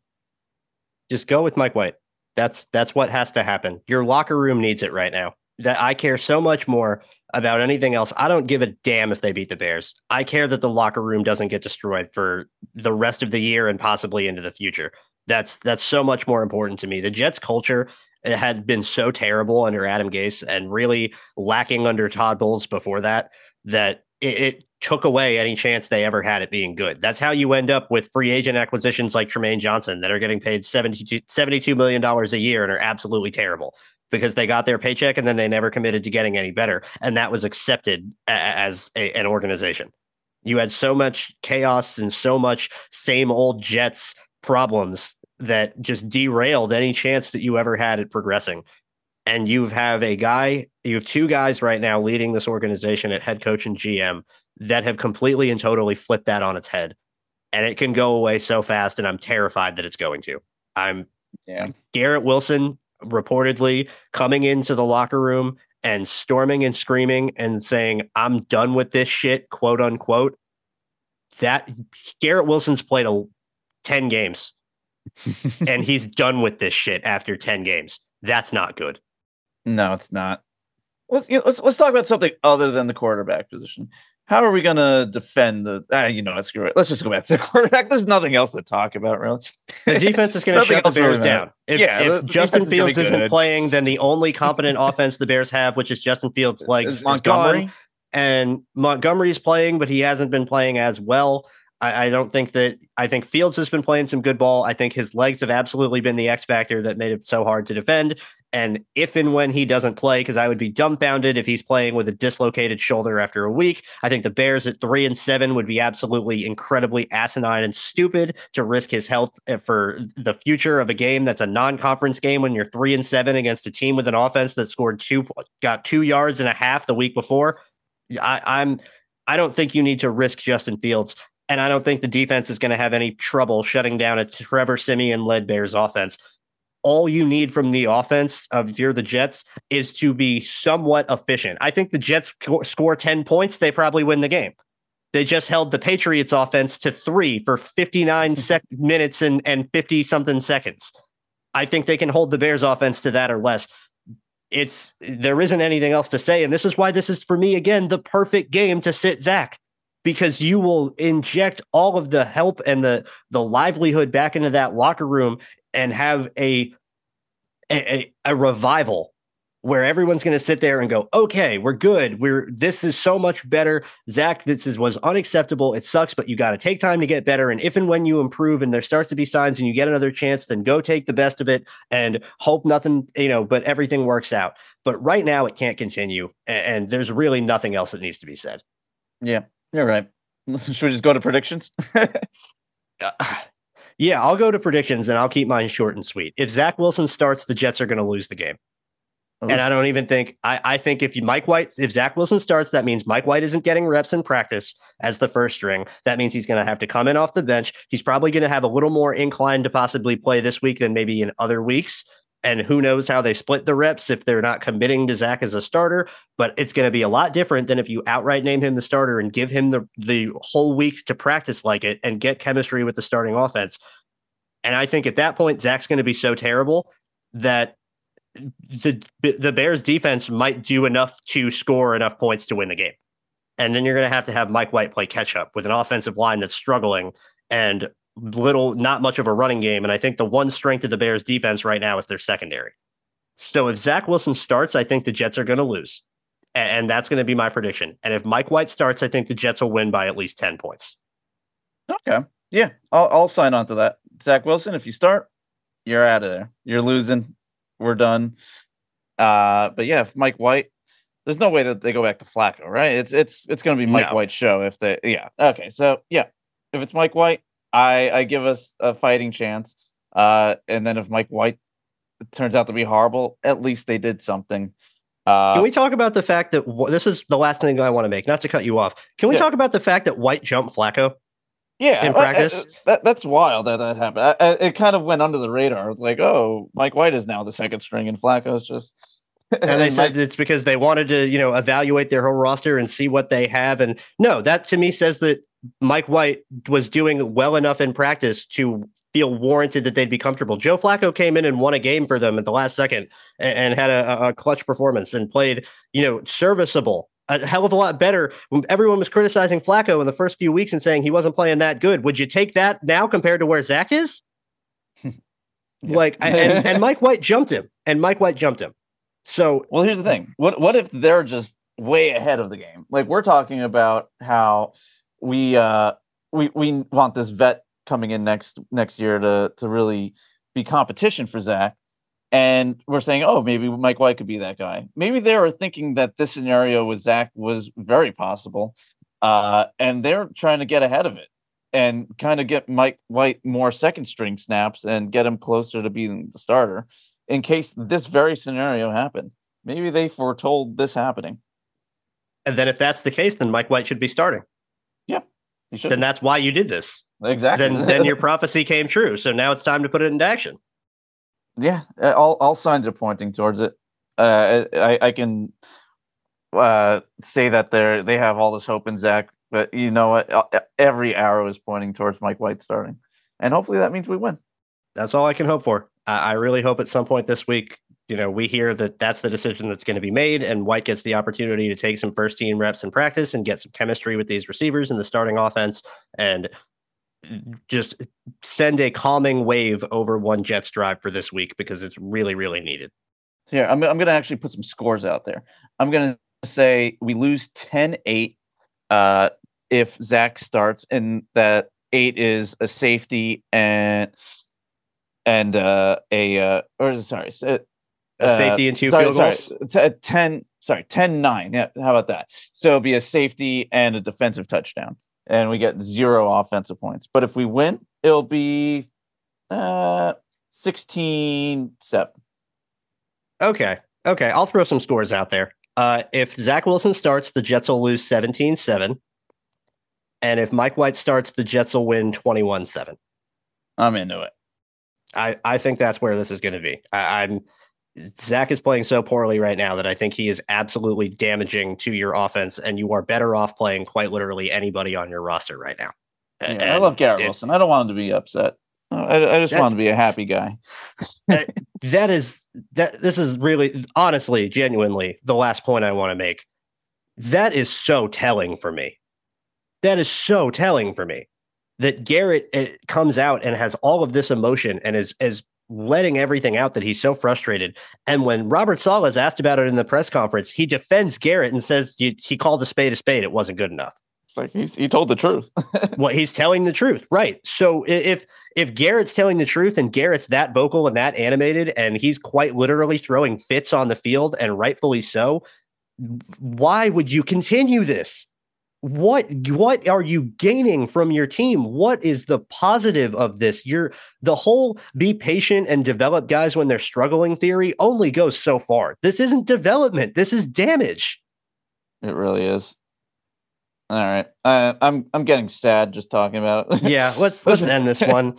[SPEAKER 1] Just go with Mike White. That's that's what has to happen. Your locker room needs it right now. That I care so much more about anything else. I don't give a damn if they beat the Bears. I care that the locker room doesn't get destroyed for the rest of the year and possibly into the future. That's that's so much more important to me. The Jets culture had been so terrible under Adam Gase and really lacking under Todd Bowles before that that it, it took away any chance they ever had at being good. That's how you end up with free agent acquisitions like Trumaine Johnson that are getting paid 72, $72 million a year and are absolutely terrible because they got their paycheck and then they never committed to getting any better. And that was accepted as a, an organization. You had so much chaos and so much same old Jets problems that just derailed any chance that you ever had at progressing. And you have a guy, you have two guys right now leading this organization at head coach and GM that have completely and totally flipped that on its head. And it can go away so fast. And I'm terrified that it's going to. I'm yeah. Garrett Wilson reportedly coming into the locker room and storming and screaming and saying, I'm done with this shit, quote unquote. That Garrett Wilson's played a 10 games and he's done with this shit after 10 games. That's not good.
[SPEAKER 2] No, it's not. Let's, you know, let's let's talk about something other than the quarterback position how are we going to defend the? Ah, you know, screw it. Let's just go back to the quarterback. There's nothing else to talk about, really.
[SPEAKER 1] The defense is going to shut the Bears down. If, yeah, if Justin Fields isn't playing, then the only competent offense the Bears have, which is Justin Fields' legs, is Montgomery. Is gone, and Montgomery's playing, but he hasn't been playing as well. I, I, don't think that I think Fields has been playing some good ball. I think his legs have absolutely been the X factor that made it so hard to defend. And if and when he doesn't play, because I would be dumbfounded if he's playing with a dislocated shoulder after a week. I think the Bears at three and seven would be absolutely incredibly asinine and stupid to risk his health uh, for the future of a game that's a non-conference game when you're three and seven against a team with an offense that scored two, got two yards and a half the week before. I, I'm I don't think you need to risk Justin Fields. And I don't think the defense is going to have any trouble shutting down a Trevor Siemian led Bears offense. All you need from the offense, of if you're the Jets, is to be somewhat efficient. I think the Jets score 10 points, they probably win the game. They just held the Patriots offense to three for 59 mm-hmm. sec- minutes and, and 50 something seconds. I think they can hold the Bears offense to that or less it's there isn't anything else to say. And this is why this is for me again the perfect game to sit Zach because you will inject all of the help and the the livelihood back into that locker room and have a a, a revival where everyone's going to sit there and go, okay, we're good. We're this is so much better. Zach, this is was unacceptable. It sucks, but you got to take time to get better. And if and when you improve and there starts to be signs and you get another chance, then go take the best of it and hope nothing, you know, but everything works out. But right now it can't continue. And, and there's really nothing else that needs to be said.
[SPEAKER 2] Yeah, you're right. Should we just go to predictions? uh,
[SPEAKER 1] yeah, I'll go to predictions and I'll keep mine short and sweet. If Zach Wilson starts, the Jets are going to lose the game. Oh. And I don't even think I, I think if you Mike White, if Zach Wilson starts, that means Mike White isn't getting reps in practice as the first string. That means he's going to have to come in off the bench. He's probably going to have a little more inclined to possibly play this week than maybe in other weeks. And who knows how they split the reps if they're not committing to Zach as a starter. But it's going to be a lot different than if you outright name him the starter and give him the the whole week to practice like it and get chemistry with the starting offense. And I think at that point, Zach's going to be so terrible that the the Bears defense might do enough to score enough points to win the game. And then you're going to have to have Mike White play catch up with an offensive line that's struggling and little not much of a running game and I think the one strength of the Bears defense right now is their secondary. So if Zach Wilson starts, I think the Jets are going to lose. And that's going to be my prediction. And if Mike White starts, I think the Jets will win by at least 10 points.
[SPEAKER 2] Okay. Yeah, I'll, I'll sign on to that. Zach Wilson, if you start, you're out of there. You're losing we're done. Uh, but yeah, if Mike White, there's no way that they go back to Flacco, right? It's it's it's going to be Mike no. White's show if they yeah. Okay, so yeah, if it's Mike White, I I give us a fighting chance. Uh, and then if Mike White turns out to be horrible, at least they did something.
[SPEAKER 1] Uh, Can we talk about the fact that this is the last thing I want to make? Not to cut you off. Can we yeah. talk about the fact that White jumped Flacco?
[SPEAKER 2] Yeah, in practice. that, that's wild that that happened. I, I, it kind of went under the radar. It's like, oh, Mike White is now the second string, and Flacco's just.
[SPEAKER 1] and they said it's because they wanted to, you know, evaluate their whole roster and see what they have. And no, that to me says that Mike White was doing well enough in practice to feel warranted that they'd be comfortable. Joe Flacco came in and won a game for them at the last second and, and had a, a clutch performance and played, you know, serviceable a hell of a lot better. Everyone was criticizing Flacco in the first few weeks and saying he wasn't playing that good. Would you take that now compared to where Zach is? like, and, and Mike White jumped him, and Mike White jumped him. So,
[SPEAKER 2] well, here's the thing: what what if they're just way ahead of the game? Like we're talking about how we uh we we want this vet coming in next next year to to really be competition for Zach and we're saying, oh, maybe Mike White could be that guy. Maybe they were thinking that this scenario with Zach was very possible, uh, and they're trying to get ahead of it and kind of get Mike White more second string snaps and get him closer to being the starter in case this very scenario happened. Maybe they foretold this happening.
[SPEAKER 1] And then, if that's the case, then Mike White should be starting. Then that's why you did this.
[SPEAKER 2] Exactly.
[SPEAKER 1] Then, then your prophecy came true. So now it's time to put it into action
[SPEAKER 2] yeah, uh, all all signs are pointing towards it. Uh, I I can uh, say that they they have all this hope in Zach, but you know what? Uh, every arrow is pointing towards Mike White starting, and hopefully that means we win.
[SPEAKER 1] That's all I can hope for. I, I really hope at some point this week, you know, we hear that that's the decision that's going to be made, and White gets the opportunity to take some first team reps in practice and get some chemistry with these receivers in the starting offense, and just send a calming wave over one Jets drive for this week because it's really, really needed.
[SPEAKER 2] So yeah, I'm, I'm going to actually put some scores out there. I'm going to say we lose 10 8. Uh, if Zach starts and that eight is a safety and and uh, a uh, or sorry,
[SPEAKER 1] a safety and two
[SPEAKER 2] sorry,
[SPEAKER 1] field goals.
[SPEAKER 2] Sorry, t- ten. Sorry, 10-9. Yeah, how about that? So it'll be a safety and a defensive touchdown, and we get zero offensive points. But if we win, it'll be uh 16-7.
[SPEAKER 1] Okay. Okay. I'll throw some scores out there. Uh, if Zach Wilson starts, the Jets will lose 17 7. And if Mike White starts, the Jets will win 21 7.
[SPEAKER 2] I'm into it.
[SPEAKER 1] I, I think that's where this is going to be. I, I'm Zach is playing so poorly right now that I think he is absolutely damaging to your offense, and you are better off playing quite literally anybody on your roster right now.
[SPEAKER 2] Yeah, I love Garrett Wilson. I don't want him to be upset. I, I just want him to be a happy guy.
[SPEAKER 1] that, that is that. This is really, honestly, genuinely the last point I want to make. That is so telling for me. That is so telling for me that Garrett eh, comes out and has all of this emotion and is is letting everything out that he's so frustrated. And when Robert Saleh is asked about it in the press conference, he defends Garrett and says he called a spade a spade. It wasn't good enough.
[SPEAKER 2] It's like he's he told the truth.
[SPEAKER 1] well, he's telling the truth, right? So if if Garrett's telling the truth and Garrett's that vocal and that animated and he's quite literally throwing fits on the field and rightfully so, why would you continue this? What what are you gaining from your team? What is the positive of this? You're the whole be patient and develop guys when they're struggling theory only goes so far. This isn't development. This is damage.
[SPEAKER 2] It really is. All right, uh, I'm I'm getting sad just talking about it.
[SPEAKER 1] yeah, let's let's end this one.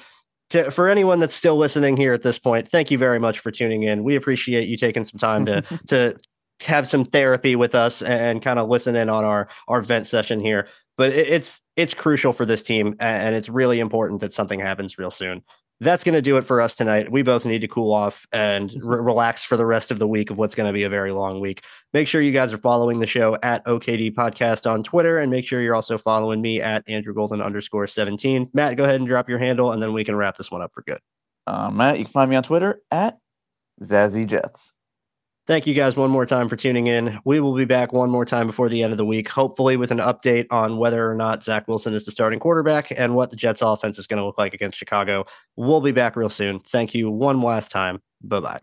[SPEAKER 1] To, for anyone that's still listening here at this point, thank you very much for tuning in. We appreciate you taking some time to to have some therapy with us and, kind of listen in on our our vent session here. But it, it's it's crucial for this team, and it's really important that something happens real soon that's going to do it for us tonight. We both need to cool off and re- relax for the rest of the week of what's going to be a very long week. Make sure you guys are following the show at OKD Podcast on Twitter, and make sure you're also following me at Andrew Golden underscore 17. Matt, go ahead and drop your handle, and then we can wrap this one up for good.
[SPEAKER 2] Uh, Matt, you can find me on Twitter at Zazzy Jets.
[SPEAKER 1] Thank you guys one more time for tuning in. We will be back one more time before the end of the week, hopefully with an update on whether or not Zach Wilson is the starting quarterback and what the Jets offense is going to look like against Chicago. We'll be back real soon. Thank you one last time. Bye bye.